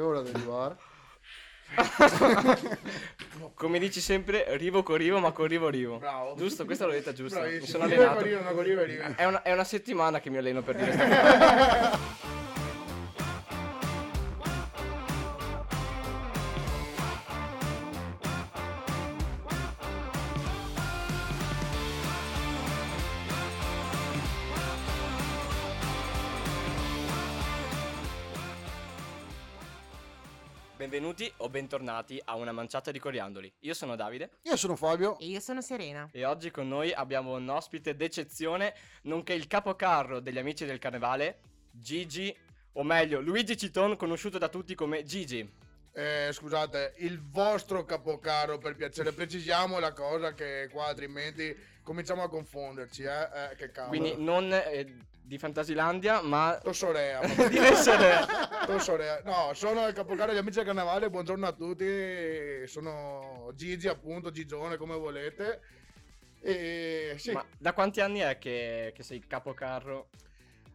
Che ora devi arrivare? Come dici sempre, rivo con rivo, ma con rivo. Bravo. Giusto, questa l'ho detta giusta. Mi Bravissimo. sono allenato. Riva e Riva. È una, è una settimana che mi alleno per dire sta cosa. Bentornati a una manciata di coriandoli. Io sono Davide Io sono Fabio. E io sono Serena. e oggi con noi abbiamo un ospite d'eccezione, nonché il capocarro degli amici del carnevale, Gigi, o meglio Luigi Citon, conosciuto da tutti come Gigi. Eh, scusate, il vostro capocaro per piacere, precisiamo la cosa che qua altrimenti cominciamo a confonderci, eh, eh che cavolo. Quindi non eh, di Fantasilandia, ma Tossorea. di essere... Tossorea. No, sono il capocaro degli amici del carnevale, buongiorno a tutti, sono Gigi appunto, Gigione come volete. E sì, Ma da quanti anni è che, che sei capocarro?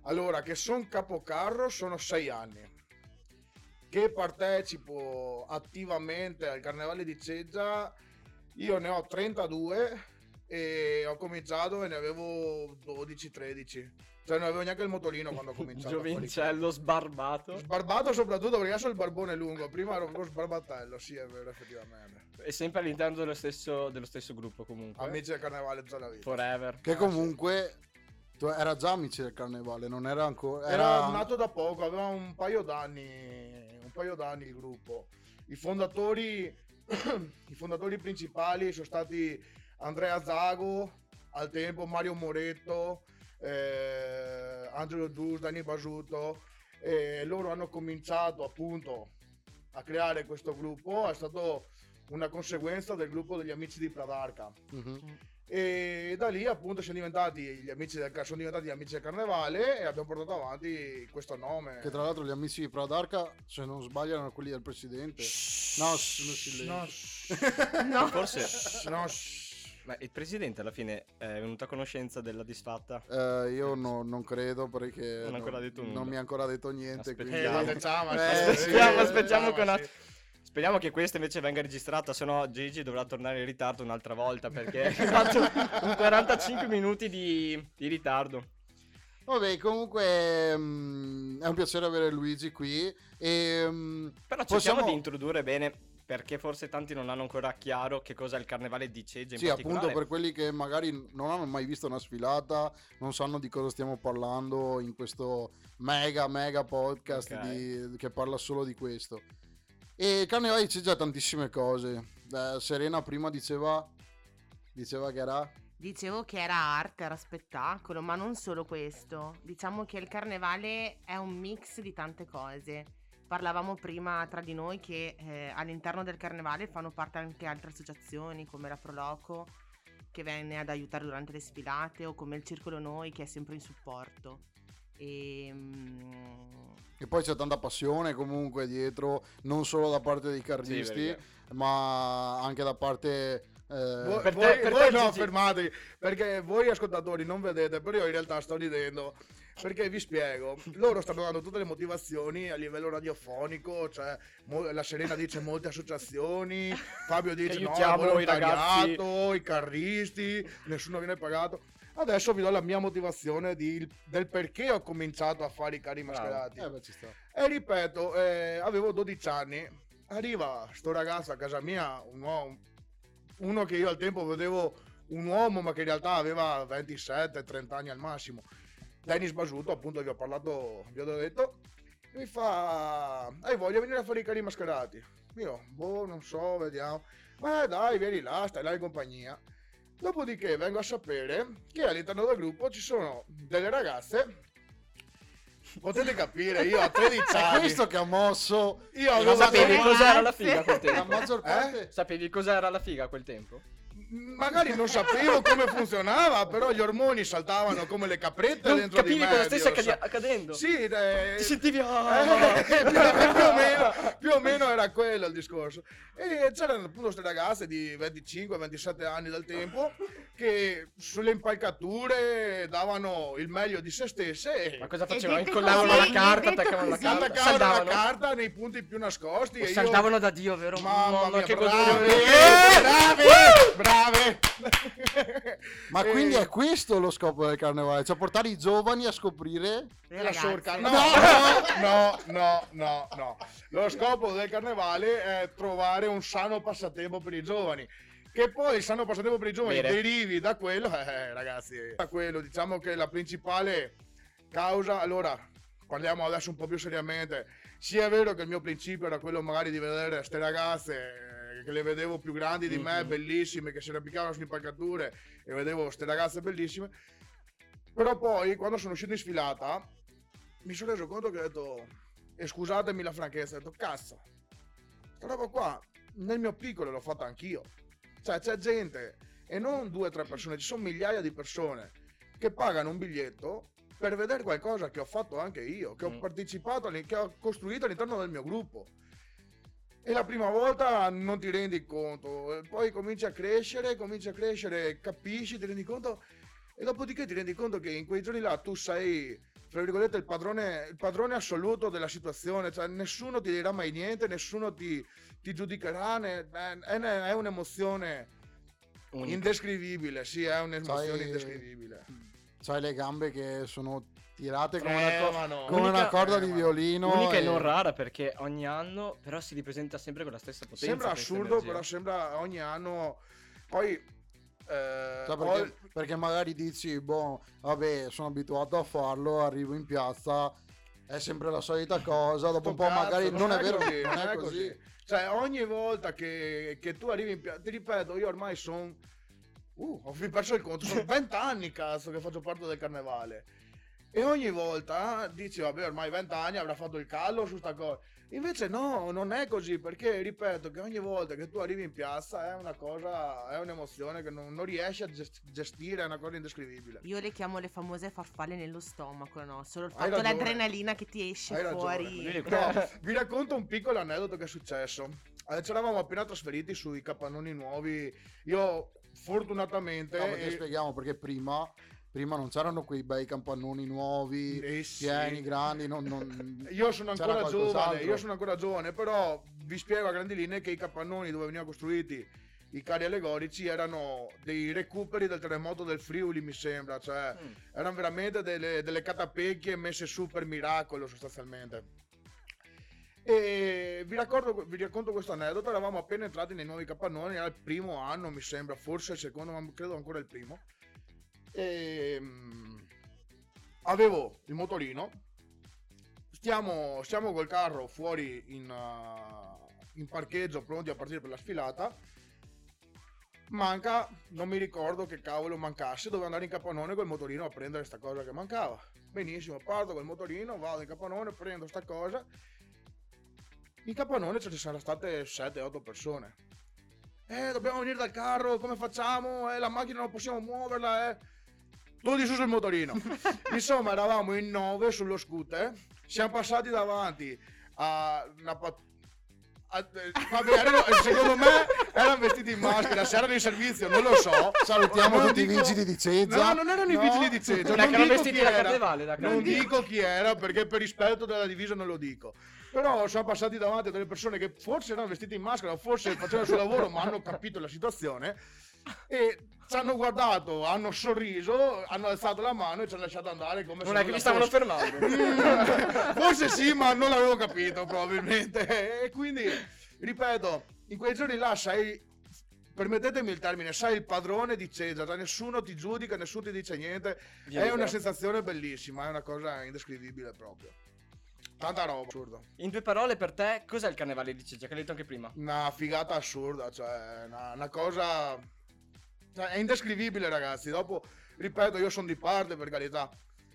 allora che sono capocarro sono sei anni. Che partecipo attivamente al carnevale di Ceggia, io ne ho 32 e ho cominciato e ne avevo 12-13. Cioè non avevo neanche il motorino quando ho cominciato. Giovincello sbarbato. Sbarbato soprattutto perché adesso ho il barbone lungo, prima ero proprio sbarbatello, sì è vero effettivamente. E sempre all'interno dello stesso, dello stesso gruppo comunque. Amici del carnevale tutta la vita. Forever. Che comunque tu- era già amici del carnevale, non era ancora. Era nato da poco, aveva un paio d'anni, un paio d'anni il gruppo. I fondatori, i fondatori principali sono stati Andrea Zago, al tempo Mario Moretto, eh, Angelo Dus, Dani Basuto, e loro hanno cominciato appunto a creare questo gruppo, è stato una conseguenza del gruppo degli amici di Pradarca. Mhm. E da lì appunto siamo diventati gli amici del, sono diventati gli amici del carnevale e abbiamo portato avanti questo nome. Che tra l'altro gli amici di Pradarca, se non sbaglio, erano quelli del presidente. No, sono silenzio. No, No. Forse... no, Ma il presidente alla fine è venuto a conoscenza della disfatta. Eh, io no- non credo perché Non nulla. non mi ha ancora detto niente. Aspettiamo. quindi- Eh, Eh, Aspettiamo, aspettiamo diciamo, che una- sì. Speriamo che questa invece venga registrata, se no Gigi dovrà tornare in ritardo un'altra volta perché ha fatto un 45 minuti di, di ritardo. Vabbè, comunque mm, è un piacere avere Luigi qui. E, mm, Però cerchiamo Possiamo- di introdurre bene perché forse tanti non hanno ancora chiaro che cos'è il carnevale di Ceggia in Sì, particolare. appunto per quelli che magari non hanno mai visto una sfilata, non sanno di cosa stiamo parlando in questo mega mega podcast Ok. di- che parla solo di questo. E Carnevale c'è già tantissime cose. Eh, Serena prima diceva, diceva che era... Dicevo che era arte, era spettacolo, ma non solo questo. Diciamo che il carnevale è un mix di tante cose. Parlavamo prima tra di noi che eh, all'interno del carnevale fanno parte anche altre associazioni come la Proloco che venne ad aiutare durante le sfilate o come il Circolo Noi che è sempre in supporto. E, mm, E poi c'è tanta passione comunque dietro, non solo da parte dei carristi, perché- ma anche da parte... eh, Voi, Per te- voi- per voi te, no, Gigi. fermatevi, perché voi ascoltatori non vedete, però io in realtà sto ridendo. Perché vi spiego, loro stanno dando tutte le motivazioni a livello radiofonico, cioè mo- la Serena dice molte associazioni, Fabio dice no, i volontariato, i carristi, nessuno viene pagato. Adesso vi do la mia motivazione di- del perché ho cominciato a fare i carri Bravo. mascherati. eh, beh, ci sta. E ripeto, eh, avevo 12 anni, arriva sto ragazzo a casa mia, un uomo, uno che io al tempo vedevo un uomo ma che in realtà aveva 27-30 anni al massimo. Dennis Basuto, appunto vi ho parlato, vi ho detto, e mi fa, hai voglia di venire a fare i carri mascherati? Io, boh, non so, vediamo. Ma dai, vieni là, stai là in compagnia. Dopodiché vengo a sapere che all'interno del gruppo ci sono delle ragazze. Potete capire, io a 13 È anni. questo che ha mosso Io Ma avevo sapevi cos'era la figa a quel la tempo? maggior parte... Sapevi cos'era la figa a quel tempo? Magari non sapevo come funzionava, però gli ormoni saltavano come le caprette Non dentro di capivi me. cosa stesse sa- accadendo? Sì, eh, Ti sentivi... eh, più, più o meno, più o meno era quello il discorso. E c'erano appunto queste ragazze di 25-27 anni del tempo che sulle impalcature davano il meglio di se stesse. Ma cosa facevano? Incollavano la carta, attaccavano la carta, Attaccavano la carta nei punti più nascosti. O e io- saldavano da Dio, vero? Mamma mia, che brave, goduria. brave, brave. Ma Eh, quindi è questo lo scopo del carnevale? Cioè portare i giovani a scoprire... Le la sorca. No, no, no, no, no. Lo scopo del carnevale è trovare un sano passatempo per i giovani. Che poi il sano passatempo per i giovani Bene. derivi da quello, eh, ragazzi, da quello diciamo che la principale causa, allora parliamo adesso un po' più seriamente, sì è vero che il mio principio era quello magari di vedere queste ragazze eh, che le vedevo più grandi di me, Mhm. bellissime, che si arrampicavano sulle impalcature e vedevo queste ragazze bellissime, però poi quando sono uscito in sfilata mi sono reso conto che ho detto, e scusatemi la franchezza, ho detto cazzo, questa roba qua nel mio piccolo l'ho fatta anch'io. Cioè c'è gente, e non due o tre persone, ci sono migliaia di persone che pagano un biglietto per vedere qualcosa che ho fatto anche io, che ho Mm. partecipato, che ho costruito all'interno del mio gruppo. E la prima volta non ti rendi conto, poi cominci a crescere, cominci a crescere, capisci, ti rendi conto, e dopodiché ti rendi conto che in quei giorni là tu sei, tra virgolette, il padrone, il padrone assoluto della situazione, cioè nessuno ti dirà mai niente, nessuno ti, ti giudicherà, ne- è, è- un'emozione Unico. indescrivibile, sì, è un'emozione Sai- indescrivibile. C'hai le gambe che sono tirate come, una, co- Tremano. come una Unica- corda di tremano. violino. Unica e non rara perché ogni anno però si ripresenta sempre con la stessa potenza. Sembra assurdo, energia. però sembra ogni anno... Poi... eh, Cioè, perché, perché magari dici, boh, vabbè, sono abituato a farlo, arrivo in piazza, è sempre la solita cosa, dopo un po' Cazzo, magari non, è vero, così, non è così. Cioè, ogni volta che, che tu arrivi in piazza, ti ripeto, io ormai sono. Uh, ho perso il conto, sono 20 anni cazzo che faccio parte del carnevale. E ogni volta dici, vabbè, ormai 20 anni avrà fatto il callo su sta cosa. Invece no, non è così, perché ripeto che ogni volta che tu arrivi in piazza è una cosa, è un'emozione che non, non riesci a gest- gestire, è una cosa indescrivibile. Io le chiamo le famose farfalle nello stomaco, no? Solo il fatto l'adrenalina che ti esce Hai fuori. No, vi racconto un piccolo aneddoto che è successo. Eh, ci eravamo appena trasferiti sui capannoni nuovi. Io fortunatamente... No, perché eh, spieghiamo, perché prima, prima non c'erano quei bei campannoni nuovi, eh, sì. pieni, grandi, non- non- Io sono ancora giovane, io sono ancora giovane, però vi spiego a grandi linee che i capannoni dove venivano costruiti i carri allegorici erano dei recuperi del terremoto del Friuli, mi sembra, cioè Mm. erano veramente delle, delle catapecchie messe su per miracolo sostanzialmente. E vi, raccordo- vi racconto questo aneddoto, eravamo appena entrati nei nuovi capannoni, era il primo anno mi sembra, forse il secondo, ma credo ancora il primo. E, mm, avevo il motorino, stiamo, stiamo col carro fuori in, uh, in parcheggio pronti a partire per la sfilata. Manca, non mi ricordo che cavolo mancasse, dovevo andare in capannone col motorino a prendere sta cosa che mancava. Benissimo, parto col motorino, vado in capannone, prendo sta cosa. In capannone ne saranno state 7-8 persone. Eh, dobbiamo venire dal carro, come facciamo? Eh, la macchina non possiamo muoverla, eh. Tutti su sul motorino. Insomma, eravamo in 9 sullo scooter. Siamo passati davanti a una pat- a- eh, vabbè, erano- secondo me erano vestiti in maschera, se erano in servizio, non lo so. Salutiamo Non tutti i dico- vigili di Cezza. No, non erano i No? vigili di Cezza. Non non dico vestiti chi da era. Non dico chi era perché per rispetto della divisa non lo dico. Però siamo passati davanti a delle persone che forse erano vestite in maschera, o forse facevano il suo lavoro, ma hanno capito la situazione. E ci hanno guardato, hanno sorriso, hanno alzato la mano e ci hanno lasciato andare come se Non è che li stavano fosse. fermando. Forse sì, ma non l'avevo capito probabilmente. E quindi, ripeto, in quei giorni là sei, permettetemi il termine, sei il padrone di Cesare, cioè nessuno ti giudica, nessuno ti dice niente. Via è una sensazione bellissima, è una cosa indescrivibile proprio. Tanta roba, assurdo. In due parole, per te, cos'è il carnevale di Ceccia? Che hai detto anche prima. Una figata assurda, cioè una, una cosa... cioè, è indescrivibile ragazzi, dopo, ripeto, io sono di parte per carità,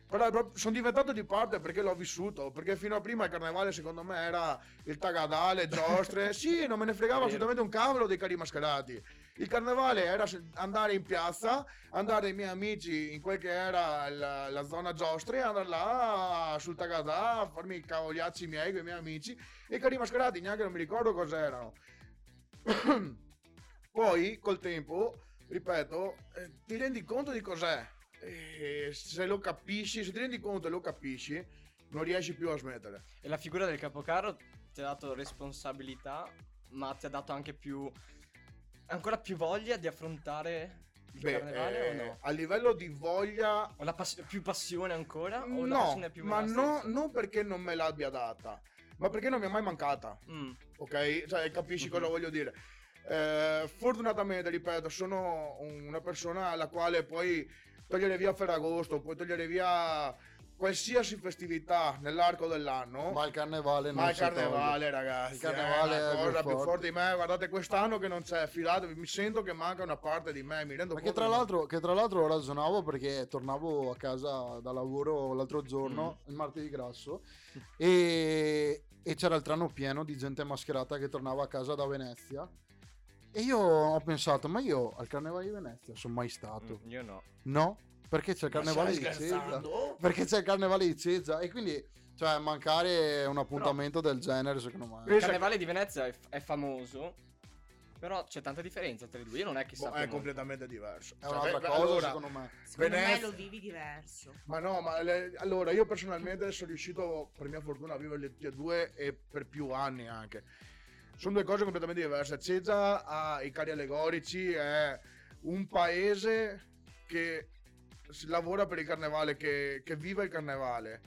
però sono diventato di parte perché l'ho vissuto, perché fino a prima il carnevale secondo me era il tagadale, giostre, sì, non me ne fregava assolutamente un cavolo dei carri mascherati. Il carnevale era andare in piazza, andare ai miei amici in quel che era la, la zona giostre, andare là sul Tagadà, a farmi i cavoliacci miei con i miei amici. E carri mascherati, neanche non mi ricordo cos'erano. Poi col tempo, ripeto, eh, ti rendi conto di cos'è. E se lo capisci, se ti rendi conto e lo capisci, non riesci più a smettere. E la figura del capocarro ti ha dato responsabilità, ma ti ha dato anche più. ancora più voglia di affrontare il Beh, carnevale eh, o no? A livello di voglia, O la pass- più passione ancora? O la no, passione più ma la no, non perché non me l'abbia data, ma perché non mi è mai mancata. Mm, ok? Cioè, capisci Mhm. cosa voglio dire? Eh, fortunatamente, ripeto, sono una persona alla quale puoi togliere via Ferragosto, puoi togliere via qualsiasi festività nell'arco dell'anno. Ma il carnevale non Ma il si toglie. carnevale, ragazzi, Il carnevale è più cosa più forte. forte di me. Guardate, quest'anno che non c'è, fidatevi, mi sento che manca una parte di me. Mi rendo conto tra, che- l'altro, che tra l'altro ragionavo perché tornavo a casa da lavoro l'altro giorno, il martedì grasso, e, e c'era il treno pieno di gente mascherata che tornava a casa da Venezia. E io ho pensato, ma io al carnevale di Venezia sono mai stato. mm, io no. No, perché c'è il carnevale di Cesa. Perché c'è il carnevale di Cesa. E quindi, cioè, mancare un appuntamento del genere, secondo me. Il carnevale di Venezia è, è famoso, però c'è tanta differenza tra i due. Io non è che Boh, è molto. completamente diverso. È Cioè, un'altra beh, cosa, allora, secondo me. Secondo me Venezia- lo vivi diverso. Ma no, ma le- allora io personalmente sono riuscito, per mia fortuna, a vivere tutti e due e per più anni anche. Sono due cose completamente diverse. Cesa ha i carri allegorici, è un paese che lavora per il carnevale, che, che vive il carnevale.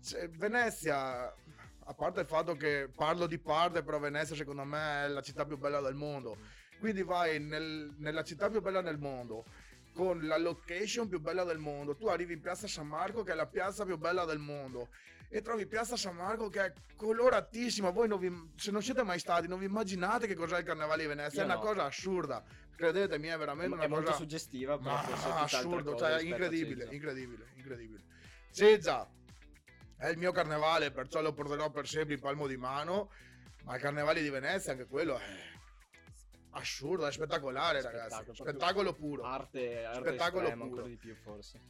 Cioè, Venezia, a parte il fatto che parlo di parte, però Venezia secondo me è la città più bella del mondo. Quindi vai nel- nella città più bella del mondo, con la location più bella del mondo. Tu arrivi in piazza San Marco, che è la piazza più bella del mondo, e trovi piazza San Marco che è coloratissima. Voi non vi- se non siete mai stati, non vi immaginate che cos'è il carnevale di Venezia. Io è una no. cosa assurda. Credetemi, è veramente È una molto cosa suggestiva, però ma forse è tutt'altra assurdo, cioè a incredibile, incredibile, incredibile. Ceza è il mio carnevale, perciò lo porterò per sempre in palmo di mano. Ma il carnevale di Venezia, anche quello è assurdo, è spettacolare, ragazzi. Spettacolo, Spettacolo puro. Arte, arte Spettacolo estrema, puro. ancora di più forse.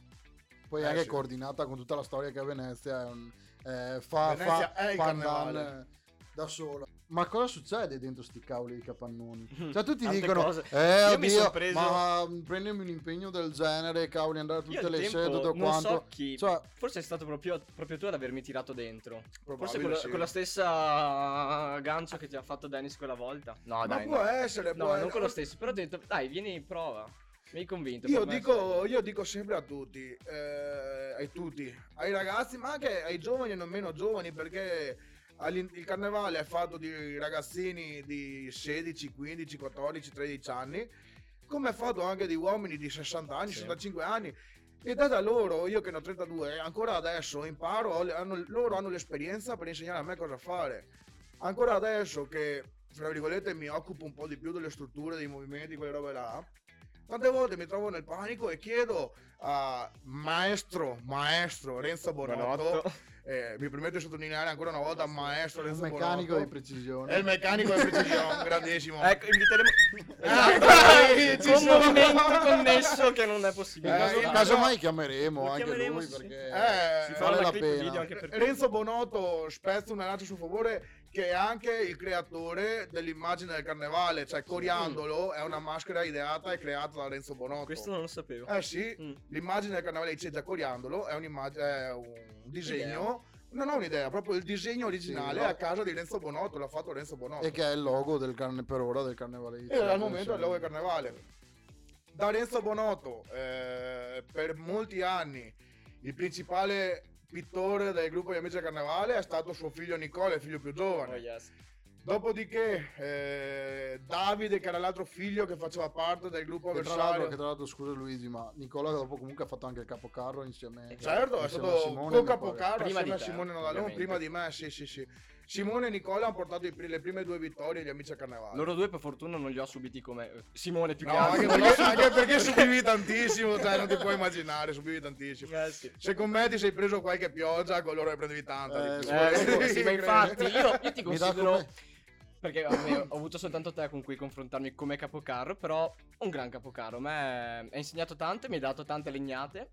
Poi Eh, anche sì. coordinata con tutta la storia che è Venezia, è un- eh, fa, Venezia fa è il pandan, carnevale. da sola. Ma cosa succede dentro sti cavoli di capannoni? Cioè tutti Tante dicono, cose. eh Io mi oddio, preso- ma mm, prendermi un impegno del genere, cavoli, andare Io tutte al le tempo sedi, tutto non quanto. so chi, Cioè, forse è stato proprio, proprio tu ad avermi tirato dentro. Forse con, la- sì. con la stessa gancio che ti ha fatto Dennis quella volta. No, Ma dai, può no. essere, No, può non con lo essere. stesso, però ho detto, dai, vieni, prova. Mi hai convinto. Io dico, io dico sempre a tutti, eh, ai tutti, ai ragazzi, ma anche ai giovani e non meno giovani, perché il carnevale è fatto di ragazzini di 16, 15, 14, 13 anni, come è fatto anche di uomini di 60 anni, Sì. 65 anni. E da da loro, io che ne ho 32, ancora adesso imparo, hanno- loro hanno l'esperienza per insegnare a me cosa fare. Ancora adesso che, fra virgolette, mi occupo un po' di più delle strutture, dei movimenti, quelle robe là, tante volte mi trovo nel panico e chiedo a maestro, maestro Renzo Bonotto, Bonotto. eh, mi permette di sottolineare ancora una volta maestro un Renzo meccanico Bonotto, di precisione. è il meccanico di precisione, grandissimo. Ecco, inviteremo... Eh, con sono. movimento connesso che non è possibile. Eh, In caso, mai chiameremo Lo anche chiameremo, lui sì, perché Eh, Si vale farà la pena. video anche per Renzo Bonotto spezza una lancia a suo favore che è anche il creatore dell'immagine del carnevale, cioè Coriandolo è una maschera ideata e creata da Renzo Bonotto. Questo non lo sapevo. Eh sì, Mm. l'immagine del carnevale di Cezza Coriandolo è, è un disegno, non ho un'idea, proprio il disegno originale Sì, no. a casa di Renzo Bonotto, l'ha fatto Renzo Bonotto. e che è il logo del carne per ora del carnevale di E al momento è il logo del carnevale. Da Renzo Bonotto, eh, per molti anni, il principale pittore del gruppo di Amici del Carnevale è stato suo figlio Nicola, il figlio più Oh, giovane. yes. Dopodiché, eh, Davide, che era l'altro figlio che faceva parte del gruppo Che tra, l'altro, avversario. che tra l'altro, scusa Luigi, ma Nicola dopo comunque ha fatto anche il capocarro insieme Certo, è insieme a stato Simone, con mi pare. Capocarro Prima assieme di a Simone Nodalone, ovviamente. prima di me, sì, sì, sì. Simone e Nicola hanno portato i le prime due vittorie agli Amici del Carnevale. Loro due per fortuna non li ho subiti come Simone più No, che anche altro. perché, anche perché subivi tantissimo, cioè non ti puoi immaginare, subivi tantissimo. Eh. Se con me ti sei preso qualche pioggia, con loro ne prendevi tanta. Eh. Eh, sì, ma infatti io, io ti considero Perché a me- ho avuto soltanto te con cui confrontarmi come capocarro, però un gran capocarro. A me ha insegnato tanto, mi ha dato tante legnate.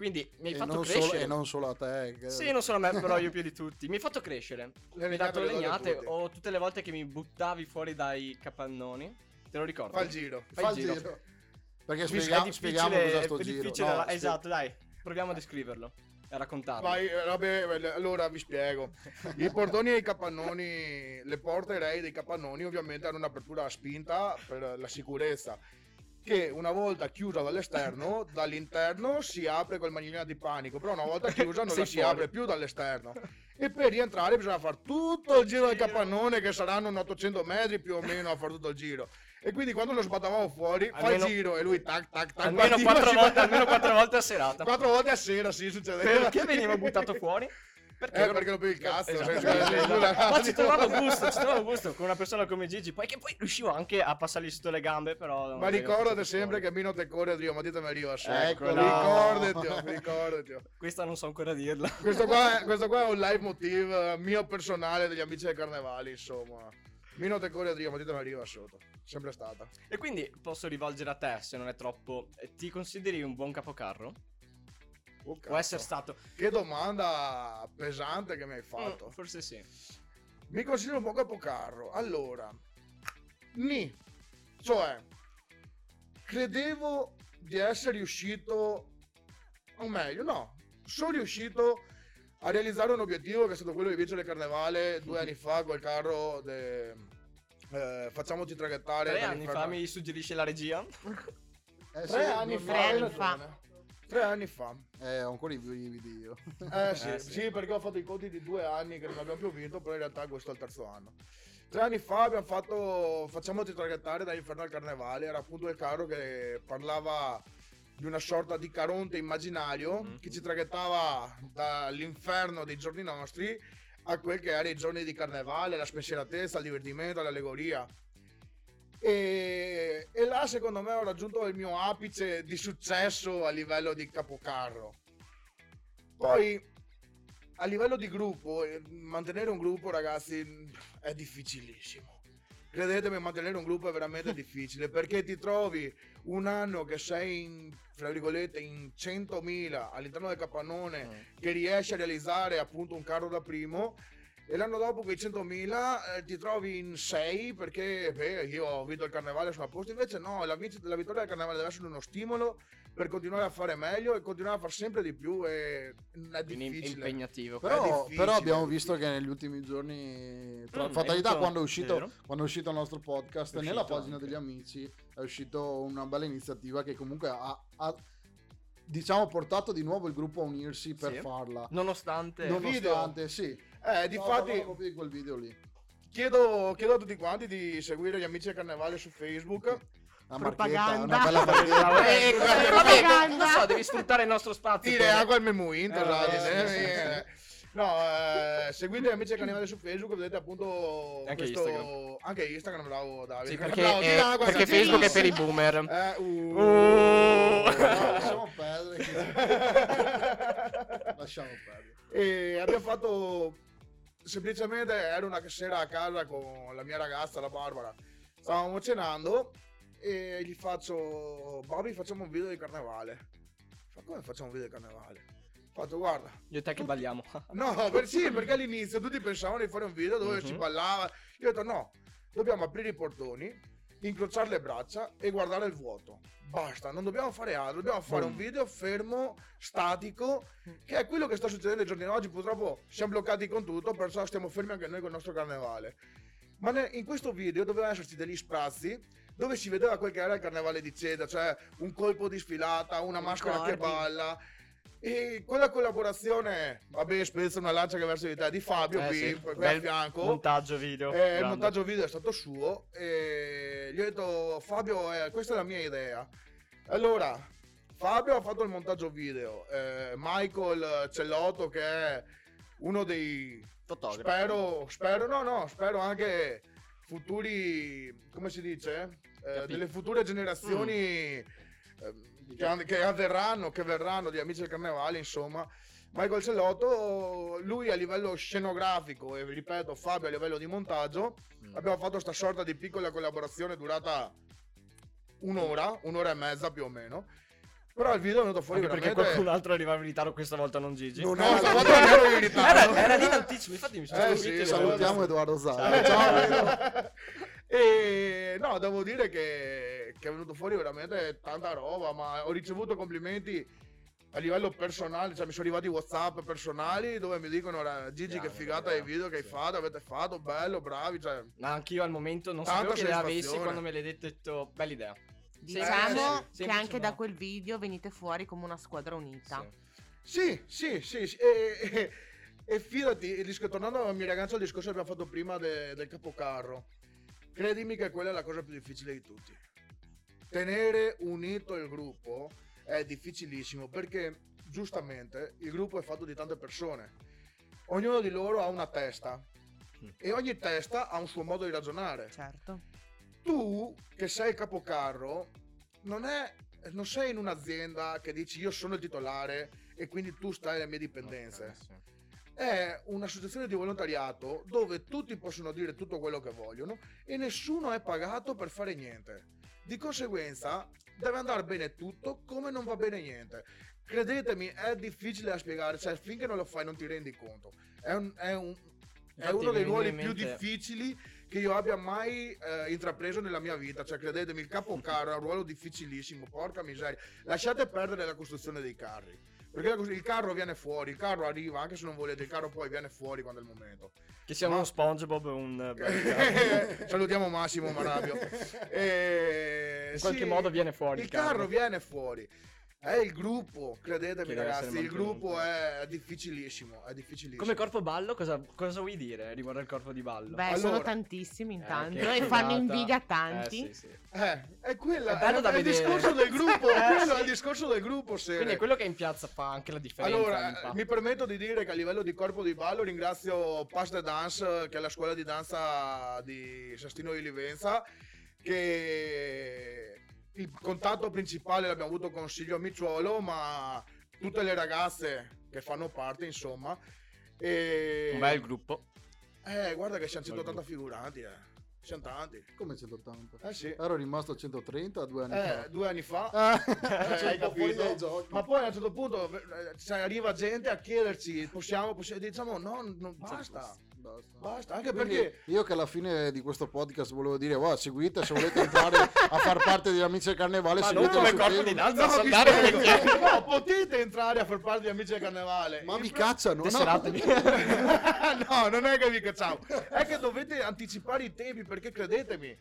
Quindi mi hai E fatto crescere. solo, e non solo a te. che- Sì, non solo a me, però io più di tutti. Mi hai fatto crescere. Le Mi hai dato le a legnate o tutte le volte che mi buttavi fuori dai capannoni. Te lo ricordi? Fa il giro. Fa il giro. giro. Perché spiega- spieghiamo cosa sto è giro. No, spie- Esatto, dai. Proviamo a descriverlo e a raccontarlo. Vai, eh, vabbè, allora vi spiego. I portoni e i capannoni, le porte rei dei capannoni ovviamente hanno un'apertura spinta per la sicurezza che una volta chiusa dall'esterno, dall'interno si apre col magnino di panico, però una volta chiusa non si fuori. apre più dall'esterno. E per rientrare bisogna fare tutto il giro del capannone che saranno un 800 metri più o meno a fare tutto il giro. E quindi quando lo sbattavamo fuori, fa Almeno- il giro e lui tac tac tac. almeno, quattro si volte, almeno quattro volte a serata. Quattro volte a sera, sì, succedeva. Perché veniva buttato fuori? Eh, perché lo per il cazzo. Esatto. cioè, cioè, scusa, Ma ci trovavo gusto, ci trovavo gusto con una persona come Gigi. Poi che poi riuscivo anche a passargli sotto le gambe, però. Ma ricordate sempre che Mino te corre Dio, ma ditemi Rio Ecco, Ricordati, ricordati. Questa non so ancora dirla. Questo qua, è, questo qua è un live motive mio personale degli amici del carnevale, insomma. Mino te corre Dio, ma ditemi Rio sotto. Sempre stata. E quindi posso rivolgere a te, se non è troppo. eh, Ti consideri un buon capocarro? Oh, Può essere stato. Che domanda pesante che mi hai fatto. Mm, forse sì. Mi considero un po' capocarro. Allora, ni, cioè, credevo di essere riuscito, o meglio, no, sono riuscito a realizzare un obiettivo che è stato quello di vincere il carnevale due anni fa col carro de, eh, facciamoci traghettare. Tre anni fa mi suggerisce la regia. Eh, sì, Tre anni non- fa, anni fa. Tre anni fa. Eh, ho ancora i brividi io. Eh sì, Eh, sì. sì. perché ho fatto i conti di due anni che non abbiamo più vinto, però in realtà questo è il terzo anno. Tre anni fa abbiamo fatto Facciamoci traghettare dall'inferno al carnevale, era appunto il carro che parlava di una sorta di caronte immaginario Mhm. che ci traghettava dall'inferno dei giorni nostri a quel che erano i giorni di carnevale, la spensieratezza, il divertimento, l'allegoria. E, e là secondo me ho raggiunto il mio apice di successo a livello di capocarro. Poi a livello di gruppo, eh, mantenere un gruppo ragazzi è difficilissimo. Credetemi, mantenere un gruppo è veramente difficile perché ti trovi un anno che sei in, fra virgolette, in 100.000 all'interno del capannone Mm. che riesci a realizzare appunto un carro da primo e l'anno dopo quei 100.000 eh, ti trovi in 6 perché beh, io ho vinto il carnevale sono a posto invece no la, vic- la vittoria del carnevale deve essere uno stimolo per continuare a fare meglio e continuare a fare sempre di più e è Quindi è difficile impegnativo. Però, difficile, però abbiamo è visto che negli ultimi giorni, tra Mm, fatalità, avuto- quando è uscito, quando è uscito il nostro podcast, È nella pagina anche. degli amici è uscito una bella iniziativa che comunque ha, ha, diciamo, portato di nuovo il gruppo a unirsi per Sì. farla. Nonostante. Nonostante, sì. Eh No, difatti parlavo proprio di quel video lì. chiedo, chiedo a tutti quanti di seguire gli amici del carnevale su Facebook Una Propaganda. una bella. Eh, Eh, vabbè, propaganda. non so, devi sfruttare il nostro spazio. Tire per- acqua al memuinto, Eh, eh, sì. No, eh, seguite gli amici del carnevale su Facebook, vedete appunto Anche questo... Instagram. Anche Instagram, bravo Davide. Sì, perché, Bravo, eh, acqua, perché. Facebook è per i boomer. Eh, uh. Oh. No, lasciamo perdere. lasciamo perdere. E abbiamo fatto semplicemente era una sera a casa con la mia ragazza, la Barbara. Stavamo cenando e gli faccio Bobby, facciamo un video di carnevale. Fa come facciamo un video di carnevale? Faccio guarda. Io e te che balliamo. No, per, sì, perché all'inizio tutti pensavano di fare un video dove Mhm. si ballava. Io ho detto no, dobbiamo aprire i portoni, incrociare le braccia e guardare il vuoto. Basta, non dobbiamo fare altro, dobbiamo fare un video fermo, statico, che è quello che sta succedendo ai giorni d'oggi. Purtroppo siamo bloccati con tutto, perciò stiamo fermi anche noi con il nostro carnevale. Ma in questo video dovevano esserci degli sprazzi dove si vedeva quel che era il carnevale di Ceda, cioè un colpo di sfilata, una maschera che balla. E quella collaborazione, vabbè, spezzo una lancia che verso di te, di Fabio Eh, qui, sì. qui a fianco. Montaggio video. Eh, il montaggio video è stato suo e gli ho detto Fabio eh, questa è la mia idea allora Fabio ha fatto il montaggio video eh, Michael Cellotto che è uno dei Fotografo. spero spero no no spero anche futuri come si dice Eh, delle future generazioni Mm. Che, che avverranno che verranno di amici del carnevale insomma Michael Sellotto, lui a livello scenografico e ripeto Fabio a livello di montaggio, Mm. abbiamo fatto sta sorta di piccola collaborazione durata un'ora, un'ora e mezza più o meno. Però il video è venuto fuori Anche perché veramente... qualcun altro arrivava in ritardo questa volta, non Gigi. Non No, è- stavolta non ero in ritardo. Era, era lì in anticipo, infatti mi sono Eh, sì, Salutiamo Edoardo Zara. Ciao. Ciao. E no, devo dire che, che è venuto fuori veramente tanta roba, ma ho ricevuto complimenti a livello personale, cioè mi sono arrivati WhatsApp personali dove mi dicono "Ra- Gigi che figata i video che hai fatto, avete fatto, bello, bravi, cioè Ma anch'io al momento non sapevo che le avessi quando me l'hai detto, ho detto, bella idea. Diciamo sì, che anche da ma- quel video venite fuori come una squadra unita. Sì. Sì, sì, sì, sì. E, e- e fidati, tornando al mio ragazzo al discorso che abbiamo fatto prima de- del capocarro, credimi che quella è la cosa più difficile di tutti. Tenere unito il gruppo è difficilissimo perché giustamente il gruppo è fatto di tante persone. Ognuno di loro ha una testa e ogni testa ha un suo modo di ragionare Certo. tu che sei il capocarro non, è, non sei in un'azienda che dici io sono il titolare e quindi tu stai alle mie dipendenze. Ok, sì. È un'associazione di volontariato dove tutti possono dire tutto quello che vogliono e nessuno è pagato per fare niente. Di conseguenza deve andare bene tutto come non va bene niente. Credetemi, è difficile da spiegare, cioè finché non lo fai non ti rendi conto. È, un- è un- è uno dei ruoli più difficili che io abbia mai eh, intrapreso nella mia vita. Cioè, credetemi, il capocarro è un ruolo difficilissimo, porca miseria. Lasciate perdere la costruzione dei carri. Perché il carro viene fuori, il carro arriva, anche se non volete, il carro poi viene fuori quando è il momento. Che sia Ma- uno SpongeBob o un... eh, Salutiamo Massimo Marabio. E... In qualche sì, modo viene fuori Il il carro carro. viene fuori. È il gruppo, credetemi ragazzi, il gruppo è difficilissimo, è difficilissimo. Come corpo ballo, cosa, cosa vuoi dire riguardo al corpo di ballo? Beh, Allora- sono tantissimi intanto Eh, e fanno invidia a tanti. Eh, sì, sì. Eh, è quella, È è, è il discorso del gruppo, Eh, quello sì. è il discorso del gruppo, Sere. Quindi è quello che in piazza fa anche la differenza. Allora, mi permetto di dire che a livello di corpo di ballo ringrazio Pass the Dance, che è la scuola di danza di Sestino di Livenza, che il contatto principale l'abbiamo avuto con Silvio Micciuolo, ma tutte le ragazze che fanno parte, insomma. E... Un bel gruppo. Eh, guarda che siamo Bel 180 figuranti, eh. Siamo tanti. Come 180? Eh sì. Ero rimasto a 130 due anni Eh, fa. due anni fa. Ah, Eh, fuori capito? Ma poi a un certo punto eh, cioè, arriva gente a chiederci, possiamo, possiamo diciamo no, non basta, Basta. basta, anche Quindi perché io che alla fine di questo podcast volevo dire, "Guarda, seguite se volete entrare a far parte degli amici del carnevale, Ma non come corpo di Facebook". danza, No, andare perché- No, potete entrare a far parte di Amici del Carnevale. Ma vi pro- cacciano, no? No, non è che vi cacciamo, è che dovete anticipare i tempi perché credetemi,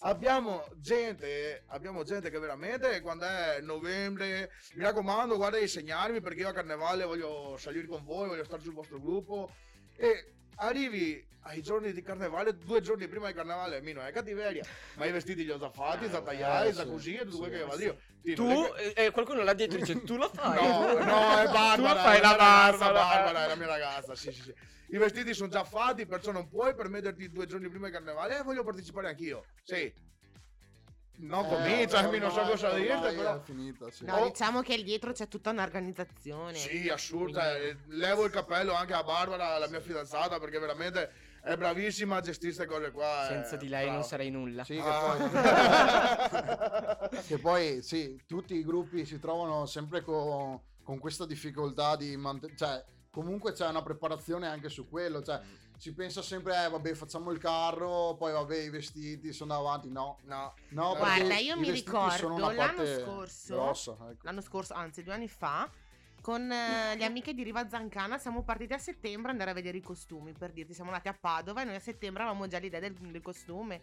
abbiamo gente, abbiamo gente che veramente quando è novembre, mi raccomando, guarda di segnarmi perché io a Carnevale voglio salire con voi, voglio stare sul vostro gruppo e arrivi ai giorni di Carnevale, due giorni prima di Carnevale, mi non è cattiveria, ma i vestiti li ho già fatti, già tagliati, eh, già sì, così, e tutto quello che vado io. Tu, che- eh, qualcuno là dietro dice, tu lo fai? No, no, è Barbara. Tu fai la mia ragazza, Barbara. Barbara, è la mia ragazza, sì, sì, sì. I vestiti sono già fatti, perciò non puoi permetterti due giorni prima di carnevale. Eh, voglio partecipare anch'io. Sì. No, Eh, cominciami, non so ormai- cosa dirti, ormai però... Finita, sì. No, Oh. diciamo che dietro c'è tutta un'organizzazione. Sì, assurda. eh, Levo il cappello anche a Barbara, la mia fidanzata, perché veramente è bravissima a gestire queste cose qua. eh, Senza di lei non brava. sarei nulla. Sì, che Ah. poi, che poi sì, tutti i gruppi si trovano sempre con, con questa difficoltà di mantenere, cioè comunque c'è una preparazione anche su quello, cioè si pensa sempre, eh, vabbè facciamo il carro, poi vabbè i vestiti sono davanti, no, No, no, Guarda, io mi ricordo l'anno scorso- grossa, ecco. L'anno scorso, anzi due anni fa, con eh, le amiche di Riva Zancana siamo partiti a settembre ad andare a vedere i costumi, per dirti, siamo andati a Padova e noi a settembre avevamo già l'idea del, del costume.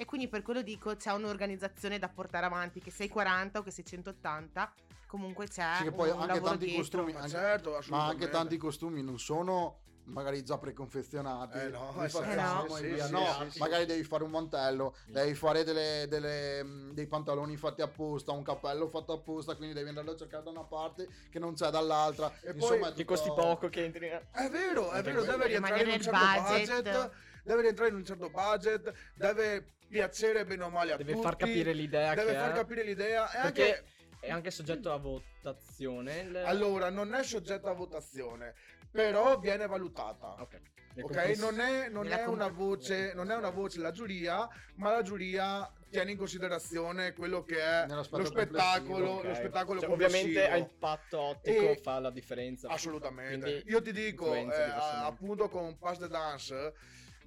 E quindi per quello dico, c'è un'organizzazione da portare avanti, che sei 40 o che sei 180, comunque c'è Sì, che poi un anche tanti dietro. costumi, ma anche- certo, ma anche tanti costumi non sono magari già preconfezionati Eh no, eh facciamo sì, e sì, sì, no sì, sì. magari devi fare un mantello devi fare delle, delle, mh, dei pantaloni fatti apposta un cappello fatto apposta quindi devi andarlo a cercare da una parte che non c'è dall'altra E Insomma, poi- è Che tutto- costi poco, che entri... eh. È vero, è Anche vero, quello. deve rientrare in un certo nel budget. budget. Deve rientrare in un certo budget, deve piacere bene o male a Deve tutti. far capire l'idea deve che far è. capire l'idea e Perché anche è anche soggetto a votazione. il- Allora, non è soggetto a votazione, però viene valutata. Ok. Le Ok, conclus- non è, non è una comp- voce, non è una voce la giuria, ma la giuria tiene in considerazione quello che è lo spettacolo, complessivo, Ok. lo spettacolo Cioè, ovviamente a impatto ottico E- fa la differenza. Assolutamente. Quindi Io ti dico, eh, appunto con Pass the Dance,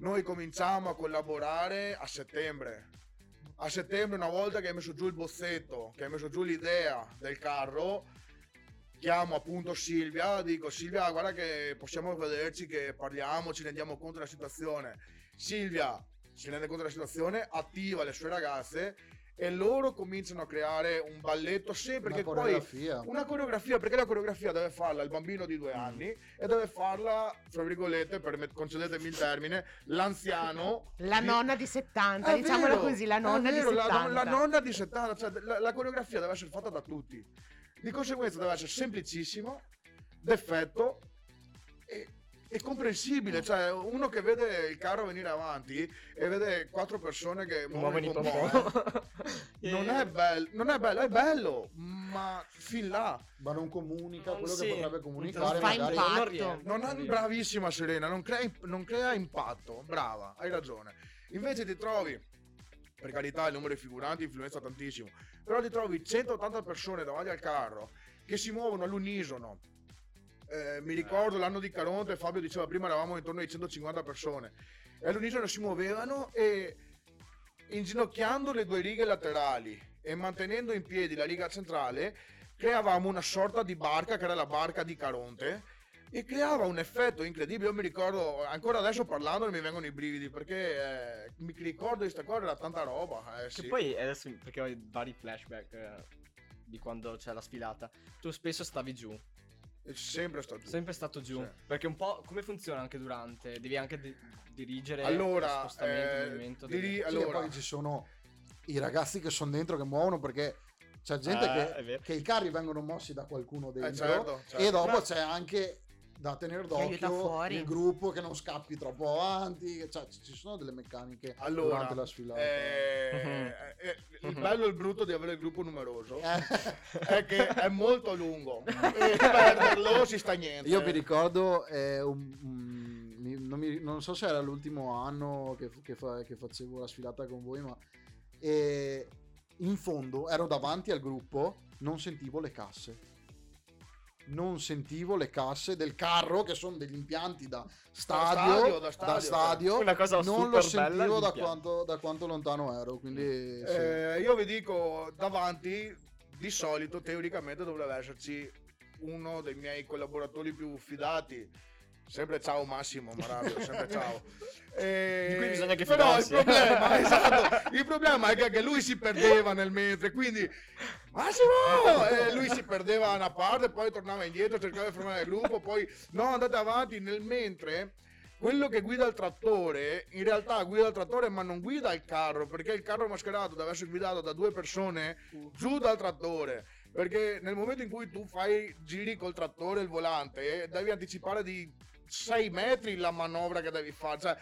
noi cominciamo a collaborare a settembre. A settembre, una volta che hai messo giù il bozzetto, che hai messo giù l'idea del carro, chiamo appunto Silvia, dico Silvia guarda che possiamo vederci, che parliamo, ci rendiamo conto della situazione. Silvia si rende conto della situazione, attiva le sue ragazze e loro cominciano a creare un balletto sempre Una che poi una coreografia, perché la coreografia deve farla il bambino di due anni e deve farla, fra virgolette, permet- concedetemi il termine, l'anziano. La di- nonna di 70, È diciamolo vero, così, la nonna vero, di la- 70. La, nonna di 70, cioè la, la coreografia deve essere fatta da tutti. Di conseguenza deve essere semplicissimo, d'effetto e comprensibile. Cioè uno che vede il carro venire avanti e vede quattro persone che Muovono i muovono i popò. popò, eh, non è bello, non è bello, è bello, ma fin là. Ma non comunica Non quello sì, che potrebbe non comunicare. fa magari- impatto. Non Non è riesce. bravissima Serena, non crea, non crea impatto, brava, hai ragione. Invece ti trovi, per carità il numero di figuranti influenza tantissimo, però ti trovi 180 persone davanti al carro che si muovono all'unisono. Eh, mi ricordo l'anno di Caronte, Fabio diceva prima eravamo intorno ai 150 persone e all'unisono si muovevano e inginocchiando le due righe laterali e mantenendo in piedi la riga centrale creavamo una sorta di barca che era la barca di Caronte e creava un effetto incredibile. Io mi ricordo, ancora adesso parlando mi vengono i brividi perché eh, mi ricordo di questa cosa, era tanta roba. Eh, Che sì. poi adesso perché ho vari flashback eh, di quando c'è la sfilata. Tu spesso stavi giù, È sempre stato. sempre stato giù. Sì. Perché un po' come funziona anche durante? Devi anche di- dirigere Allora, lo spostamento, eh, il movimento. diri- e allora, poi ci sono i ragazzi che sono dentro che muovono perché c'è gente Ah, che, che i carri vengono mossi da qualcuno dentro eh, certo, certo. e dopo Ma- c'è anche da tenere d'occhio fuori. il gruppo che non scappi troppo avanti cioè ci sono delle meccaniche Allora, durante la sfilata. eh, eh, il bello e il brutto di avere il gruppo numeroso Eh, è che è molto lungo. E perderlo si sta niente. io mi ricordo eh, un- un- non, mi- non so se era l'ultimo anno che, che fa- che facevo la sfilata con voi ma eh, in fondo ero davanti al gruppo non sentivo le casse non sentivo le casse del carro che sono degli impianti da stadio, stadio, da da stadio, stadio, Una cosa non super lo bella sentivo da quanto, da quanto lontano ero quindi sì. Eh, io vi dico davanti di solito teoricamente dovrebbe esserci uno dei miei collaboratori più fidati sempre ciao Massimo Marabio sempre ciao Eh, Di cui bisogna che però il fidarsi. problema, esatto, il problema è che anche lui si perdeva nel mentre quindi Massimo e lui si perdeva da una parte poi tornava indietro cercava di fermare il gruppo poi no andate avanti nel mentre quello che guida il trattore in realtà guida il trattore ma non guida il carro perché il carro mascherato deve essere guidato da due persone giù dal trattore perché nel momento in cui tu fai giri col trattore e il volante devi anticipare di 6 metri la manovra che devi fare cioè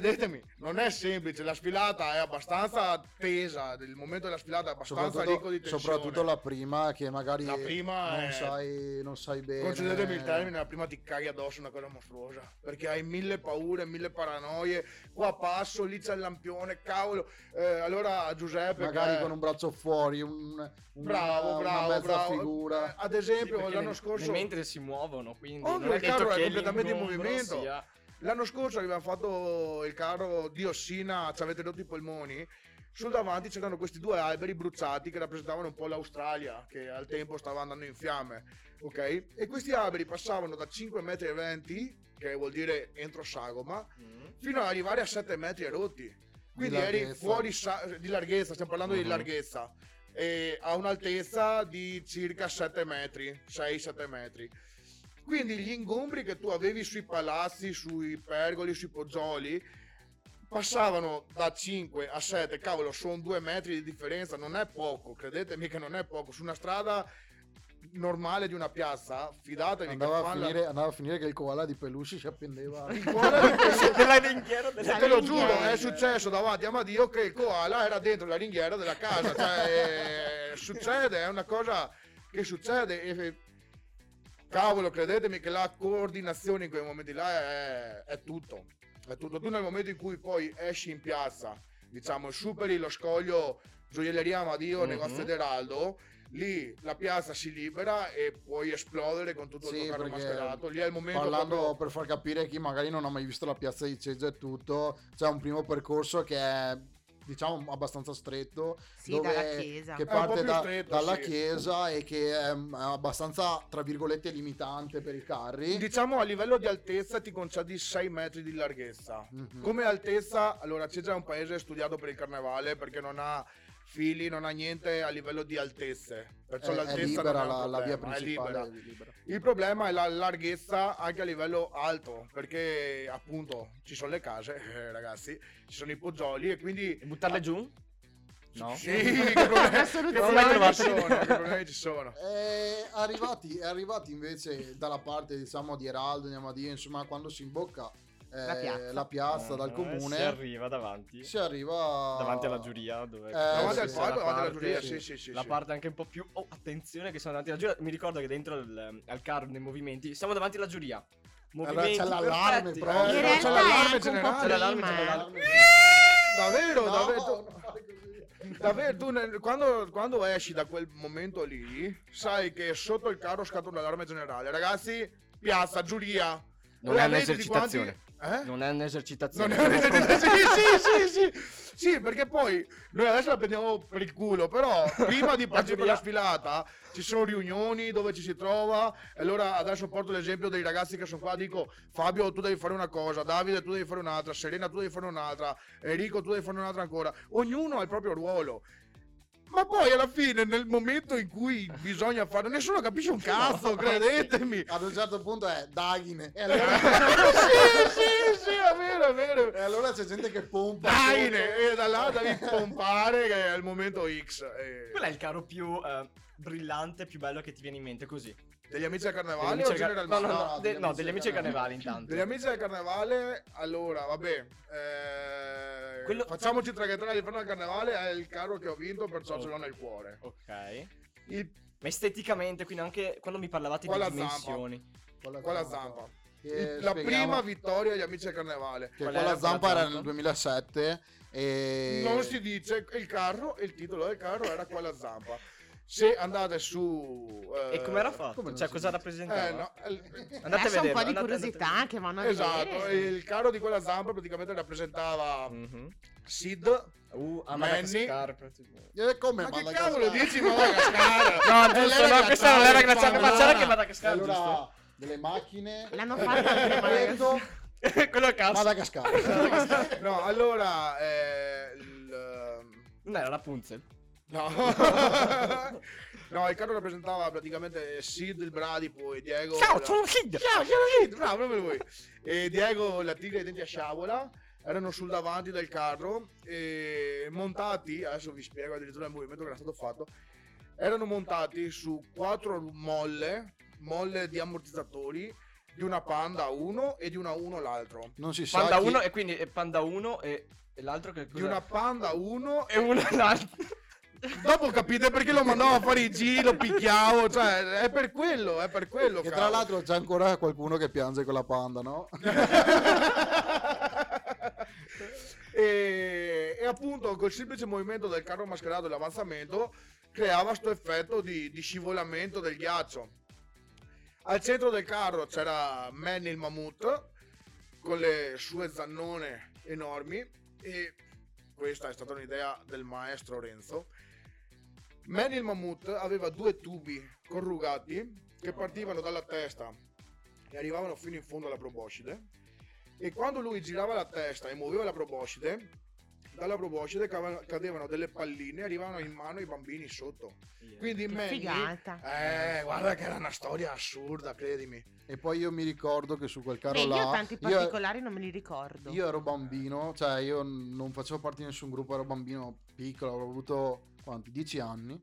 credetemi non è semplice la sfilata è abbastanza tesa il momento della sfilata è abbastanza ricco di tensione soprattutto la prima che magari La prima non, è- sai, non sai bene Concedetemi il termine, la prima ti caghi addosso una cosa mostruosa. Perché hai mille paure, mille paranoie. Qua passo, lì c'è il lampione, cavolo. Eh, allora Giuseppe. magari che- con un braccio fuori un, un- Bravo, una, bravo, una mezza bravo. figura ad Sì, esempio, perché l'anno scorso. mentre si muovono, quindi Ovvio, non è il detto carro è che completamente in movimento. sia- L'anno scorso abbiamo fatto il carro diossina, ci avete rotto i polmoni. Sul davanti c'erano questi due alberi bruciati che rappresentavano un po' l'Australia, che al tempo stava andando in fiamme. Ok? E questi alberi passavano da 5 metri e 20, che vuol dire entro sagoma, Mm. fino ad arrivare a 7 metri e rotti. Quindi Di eri fuori sa- di larghezza, stiamo parlando di Mhm. larghezza. E a un'altezza di circa 7 metri, 6-7 metri. Quindi gli ingombri che tu avevi sui palazzi, sui pergoli, sui poggioli passavano da 5 a 7, cavolo, sono 2 metri di differenza, non è poco, credetemi che non è poco. Su una strada normale di una piazza, fidatevi andava che a, finire, andava a finire che il koala di Pelusi si appendeva il koala di Pelusi- Della ringhiera della te lo giuro, è successo davanti a Madio che il koala era dentro la ringhiera della casa. Cioè, succede, è una cosa che succede e cavolo, credetemi che la coordinazione in quei momenti là è, è tutto. È tutto. Tu nel momento in cui poi esci in piazza, diciamo, superi lo scoglio gioielleria Amadio, Mhm. negozio d'Eraldo, lì la piazza si libera e puoi esplodere con tutto il Sì, tuo carro mascherato. Lì è il momento Parlando proprio- per far capire chi magari non ha mai visto la piazza di Ceggia e tutto, c'è un primo percorso che è diciamo abbastanza stretto Sì, dove- dalla chiesa. che parte da- stretto, dalla sì. chiesa e che è, abbastanza tra virgolette limitante per i carri Diciamo a livello di altezza ti concedi 6 metri di larghezza. Mhm. Come altezza, allora Ceggia è un paese studiato per il carnevale perché non ha fili, non ha niente a livello di altezze. Perciò è, è l'altezza libera non è la, la via problema, è principale libera. è libera. Il problema è la larghezza anche a livello alto, perché appunto ci sono le case, eh, ragazzi, ci sono i poggioli e quindi... E buttarle giù? No. Sì, che problemi, che problemi ci sono, che problemi ci sono. È arrivati, è arrivati invece dalla parte diciamo di Eraldo, di Amadio, insomma quando si imbocca eh, La piazza. la piazza dal Eh, comune Si arriva davanti. si arriva Davanti alla giuria. Dove Eh, Davanti al palco, la davanti alla parte- giuria, sì. sì, sì, la sì. parte anche un po' più. Oh, attenzione, che sono davanti alla giuria. Mi ricordo che dentro il- al carro, nei movimenti, siamo davanti alla giuria. Movimenti c'è l'allarme proprio. Eh, no, realtà c'è l'allarme un generale. C'è l'allarme eh. generale. Davvero, No, davvero. fare così. Davvero, tu nel- quando, quando esci da quel momento lì, sai che sotto il carro scatta un allarme generale. Ragazzi, piazza, giuria. Non è un'esercitazione. Eh? Non è un'esercitazione. Non è un'esercitazione. sì, sì, sì, sì. Sì, perché poi noi adesso la prendiamo per il culo, però prima di partire per la sfilata ci sono riunioni dove ci si trova. E allora adesso porto l'esempio dei ragazzi che sono qua. Dico Fabio, tu devi fare una cosa, Davide, tu devi fare un'altra, Serena, tu devi fare un'altra, Enrico, tu devi fare un'altra ancora. Ognuno ha il proprio ruolo. Ma poi alla fine, nel momento in cui bisogna fare, nessuno capisce un cazzo, credetemi. ad un certo punto è Daghine e allora, sì, sì, sì, è vero, è vero. e allora c'è gente che pompa sotto. e da là devi pompare che è il momento X. eh. Qual è il carro più eh, brillante, più bello che ti viene in mente così? Degli amici del carnevale amici o car- generalmente? no, no, No, no, de- degli no, amici degli del amici del carnevale intanto. Degli amici del carnevale, allora, vabbè, eh, Quello- facciamoci traghettare all'inferno del carnevale, è il carro che ho vinto, perciò Oh. ce l'ho nel cuore. Ok. Il, Ma esteticamente, quindi anche quando mi parlavate Con di zampa. dimensioni. con la con la zampa. zampa. Che Il- la spieghiamo prima vittoria degli amici del carnevale. che Qual con era la zampa quella era zampa? nel 2007 e Non si dice il carro, il titolo del carro era qua la zampa. Se andate su... eh, E com'era fatto? Cioè, cosa rappresentava? Eh, no, eh, Andate a Adesso un vedere. po' di curiosità che vanno a Esatto, vedere. il carro di quella zampa praticamente rappresentava Mhm. Sid. Uh, a Manny. Madagascar. praticamente. Eh, come Ma che Madagascar? cavolo dici Madagascar? No, giusto, no, questa non era glaciale, ma c'era anche Madagascar, allora, giusto? delle macchine L'hanno fatto Quello è cazzo. Madagascar No, allora... eh, il, Non era Rapunzel. No. no, il carro rappresentava praticamente Sid il bradipo e Diego... Ciao, la- sono Kid. Ciao, sono Sid, bravo, proprio lui. E Diego, la tigre dei denti a sciabola, erano sul davanti del carro e montati, adesso vi spiego addirittura il movimento che era stato fatto, erano montati su quattro molle, molle di ammortizzatori, di una Panda 1 e di una 1 l'altro. non si sa Panda chi- 1 e quindi è Panda 1 e, e l'altro che Di cos'è? una Panda 1 e uno e l'altro. Dopo capite perché lo mandavo a fare i giri, lo picchiavo, cioè è per quello, è per quello. che tra cavolo. l'altro c'è ancora qualcuno che piange con la panda no? e, e appunto col semplice movimento del carro mascherato e l'avanzamento creava questo effetto di, di scivolamento del ghiaccio. Al centro del carro c'era Manny il mammut con le sue zannone enormi e questa è stata un'idea del maestro Renzo. Manny il mammut aveva due tubi corrugati che partivano dalla testa e arrivavano fino in fondo alla proboscide. E quando lui girava la testa e muoveva la proboscide dalla proboscide cadevano delle palline e arrivavano in mano ai bambini sotto quindi Che Manny figata. eh guarda che era una storia assurda credimi e poi io mi ricordo che su quel carro là io tanti io- particolari non me li ricordo. Io ero bambino, cioè io non facevo parte di nessun gruppo, ero bambino piccolo, avevo avuto quanti? 10 anni.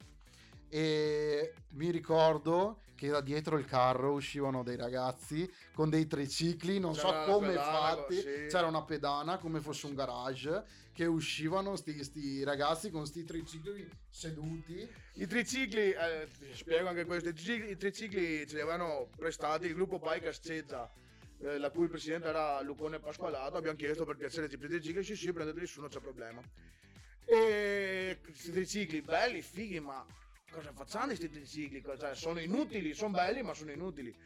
e mi ricordo che da dietro il carro uscivano dei ragazzi con dei tricicli, non C'era so come pedana, fatti, sì. c'era una pedana come fosse un garage, che uscivano sti, sti ragazzi con sti tricicli seduti. I tricicli, eh, spiego anche questo, i tricicli, ce li avevano prestati il gruppo Bikers Cezza, eh, la cui presidente era Lucone Pasqualato, abbiamo chiesto per piacere i tricicli, sì sì, prendeteli su, non c'è problema. E questi tricicli belli, fighi, ma cosa facciamo questi tricicli? Cioè, sono inutili, sono belli ma sono inutili.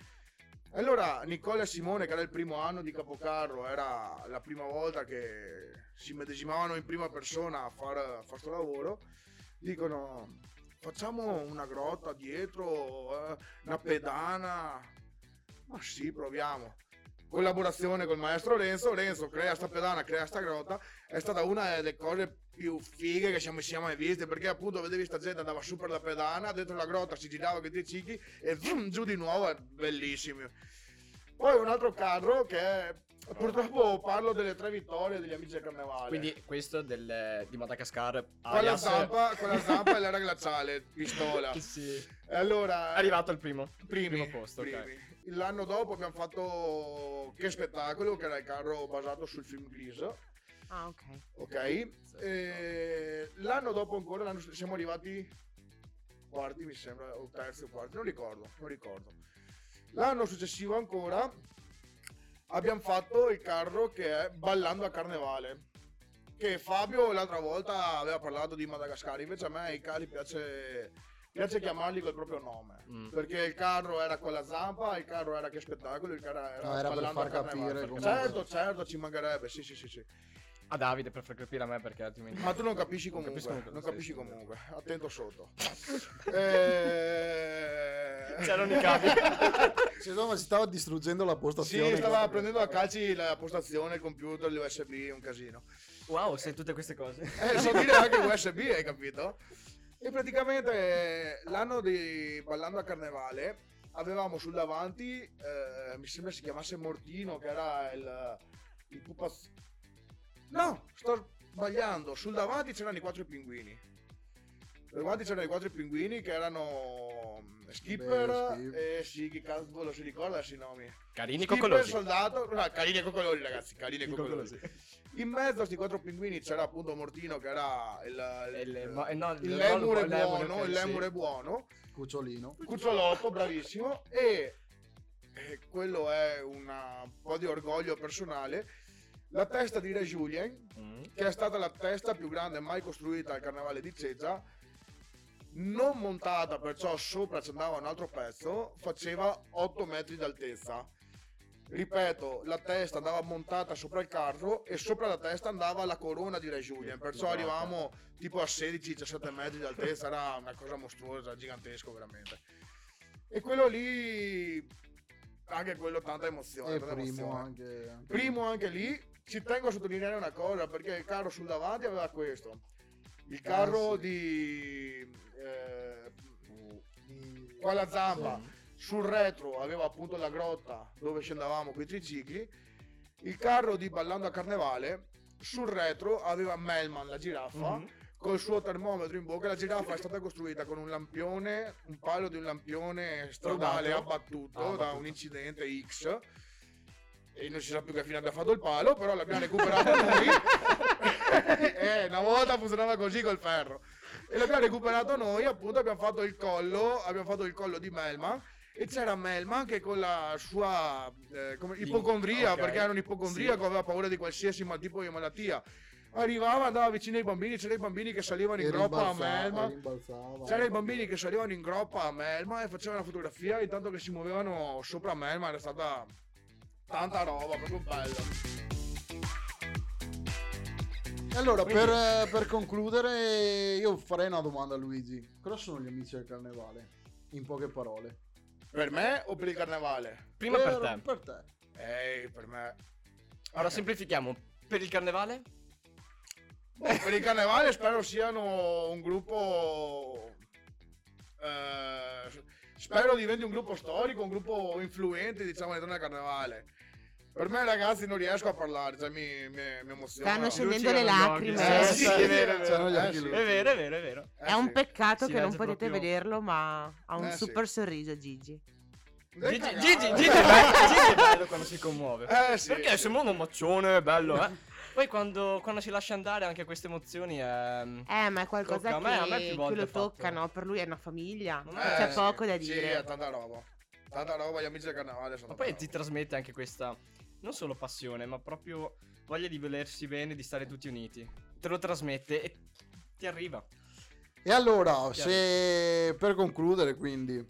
Allora Nicola e Simone, che era il primo anno di Capocarro, era la prima volta che si medesimavano in prima persona a fare questo lavoro, dicono facciamo una grotta dietro, eh, una pedana. Ma sì, proviamo. Collaborazione col maestro Renzo, Renzo crea sta pedana, crea sta grotta, è stata una delle cose più fighe che siamo, siamo mai viste, perché appunto vedevi sta gente andava su per la pedana, dentro la grotta si girava con i tricicli e zoom, giù di nuovo, è bellissimo. Poi un altro carro che è, purtroppo parlo delle tre vittorie degli amici del carnevale. Quindi questo del, di Madagascar con la alias- zampa, con la zampa e l'era glaciale, pistola. Sì. Allora È arrivato al primo. primi, primo posto, ok. primi. L'anno dopo abbiamo fatto Che spettacolo, che era il carro basato sul film Grease, Ah, ok. ok? E l'anno dopo ancora l'anno- siamo arrivati quarti, mi sembra, o terzi o quarti, non ricordo, non ricordo. L'anno successivo ancora abbiamo fatto il carro che è Ballando a Carnevale. Che Fabio l'altra volta aveva parlato di Madagascar, invece a me i carri piace, piace chiamarli col proprio nome. Mm. Perché il carro era con la zampa, il carro era che spettacolo, il carro era, No, era per far capire come- Certo, certo, ci mancherebbe, sì, sì, sì, sì. A Davide per far capire a me perché altrimenti. Ma tu non capisci comunque, capisco non comunque, capisci sì, sì. comunque, attento sotto. Eh... C'erano i cavi. Sì, no, ma si stava distruggendo la Sì, postazione. stava prendendo a calci la postazione, il computer, l'USB, un casino. Wow, sai tutte queste cose. Eh, so dire anche USB, hai capito? E praticamente eh, l'anno di Ballando a Carnevale avevamo sul davanti, eh, mi sembra si chiamasse Mortino, che era il, il pupaz... No, sto sbagliando, sul davanti c'erano i quattro pinguini. Davanti c'erano i quattro pinguini che erano mm, Skipper Beh, e sì, chi cazzo si ricorda i nomi? Carini Skipper, coccolosi. soldato, no, carini e coccolosi ragazzi, carini e I coccolosi. In mezzo a questi quattro pinguini c'era appunto Mortino che era il, Il- il- mo- eh, no, il il- lemur è il lemur, buono, il lemur sì. è buono, Cucciolino. Cucciolotto bravissimo e, e quello è una- un po' di orgoglio personale, la testa di Re Julien Mm. che è stata la testa più grande mai costruita al carnevale di Cezza non montata perciò sopra ci andava un altro pezzo faceva 8 metri d'altezza ripeto la testa andava montata sopra il carro e sopra la testa andava la corona di Re Julien perciò arrivavamo tipo a 16-17 metri d'altezza era una cosa mostruosa gigantesco veramente e quello lì anche quello tanta emozione tanta primo emozione. anche, anche Primo anche lì, ci tengo a sottolineare una cosa, perché il carro sul davanti aveva questo. Il carro Ah, sì. di... eh, con la zampa. Sì. Sul retro aveva appunto la grotta dove scendavamo con i tricicli. Il carro di Ballando a Carnevale, sul retro aveva Melman, la giraffa, Mhm. col suo termometro in bocca. La giraffa è stata costruita con un lampione, un palo di un lampione stradale abbattuto Ah, da un incidente X. E non si sa più che fine abbia fatto il palo, però l'abbiamo recuperato noi. Eh, una volta funzionava così col ferro. E l'abbiamo recuperato noi, appunto abbiamo fatto il collo, abbiamo fatto il collo di Melman. E c'era Melman che con la sua eh, come- ipocondria, ok. perché era un ipocondriaco, aveva paura di qualsiasi tipo di malattia. Arrivava, andava vicino ai bambini, c'erano i bambini che salivano in e groppa a rimbalzava. C'erano i bambini che salivano in groppa a Melma e facevano la fotografia intanto che si muovevano sopra Melma, era stata tanta roba, proprio bello. E allora, Quindi- per, per concludere, io farei una domanda a Luigi. Cosa sono gli amici del carnevale? In poche parole. Per me o per il carnevale? Prima per te. Per te. Ehi, per me. Allora semplifichiamo. Per il carnevale? Boh, per il carnevale spero siano un gruppo. eh, spero diventi un gruppo storico, un gruppo influente, diciamo, all'interno del carnevale. Per me, ragazzi, non riesco a parlare, cioè mi, mi, mi emoziono. Stanno scendendo le lacrime. sì, sì, è vero, è vero. C'hanno gli Eh, sì. È vero, è vero, è vero. Eh, È un sì. peccato che non potete proprio- vederlo, ma ha un Eh, sì. super sorriso Gigi. Gigi. Gigi, Gigi è bello, Gigi è bello quando si commuove. Eh, sì, Perché sì. sembra un omaccione, è bello, eh. Poi quando, quando si lascia andare anche queste emozioni è... Eh, ma è qualcosa Tocca a me, a me che, più che volte lo tocca, no? Per lui è una famiglia. È- c'è Eh, poco sì. da Sì, dire. è tanta roba. Tanta roba, gli amici del carnevale sono Ma poi tanta ti roba. trasmette anche questa, non solo passione, ma proprio voglia di volersi bene, di stare tutti uniti. Te lo trasmette e ti arriva. E allora, se per concludere, quindi,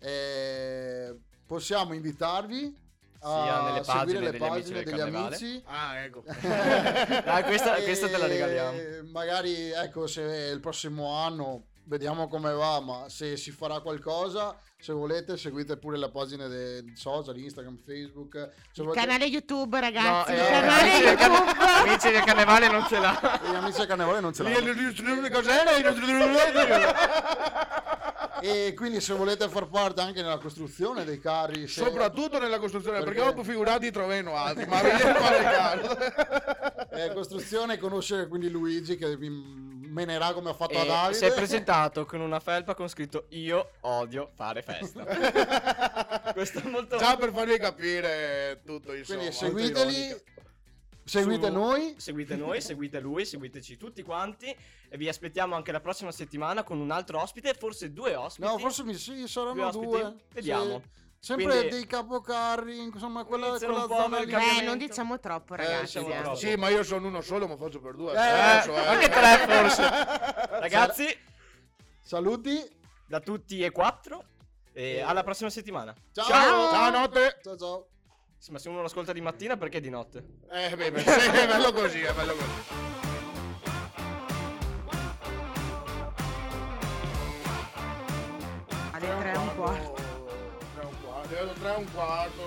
eh, possiamo invitarvi a pagine seguire le degli amici pagine degli amici. Ah, ecco. Dai, questa, E questa te la regaliamo. Magari, ecco, se il prossimo anno vediamo come va, ma se si farà qualcosa, se volete, seguite pure le pagine dei social, Instagram, Facebook. Se Il volete- canale YouTube, No, ragazzi. il eh, canale amici, del can- YouTube. amici del carnevale non ce l'ha. Gli amici del carnevale non ce cos'era? E quindi se volete far parte anche nella costruzione dei carri, se- Soprattutto nella costruzione, perché, Perché? dopo figurati troveno altri, ma vediamo fare caso. eh, costruzione, conoscere quindi Luigi che vi menerà come ha fatto a E Davide. si è presentato con una felpa con scritto Io odio fare festa. Questo è molto... Già per farvi capire tutto, insomma. Quindi seguiteli, seguite Su- noi. Seguite noi, seguite lui, seguiteci tutti quanti e vi aspettiamo anche la prossima settimana con un altro ospite, forse due ospiti. No, forse mi sì, Due saranno ospiti? due. Vediamo. Sì. Sempre Quindi- dei capocarri, insomma, quella, quella zona lì. Eh, non diciamo troppo, Eh, ragazzi. diciamo eh. troppo. Sì, ma io sono uno solo, ma faccio per due. Eh, adesso, eh. Anche tre forse. Ragazzi, Saluti. da tutti e quattro e alla prossima settimana. Ciao. Ciao. Ciao, notte. Ciao ciao. Sì, ma se uno lo ascolta di mattina perché di notte? Eh, beh, beh, sì, è bello così, è bello così. Alle tre e un quarto. Tre e un quarto, io tre e un quarto,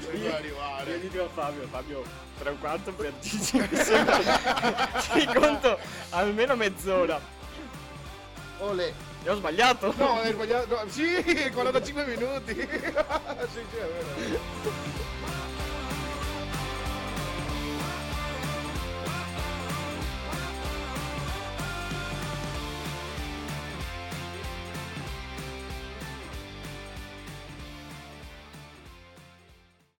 ci devo arrivare. Io dico a Fabio, Fabio, tre e un quarto per Gigi mi sembra Ti conto almeno mezz'ora. Ole. E ho sbagliato. No, hai sbagliato. no, sì, 45 minuti. sì, sì, è vero.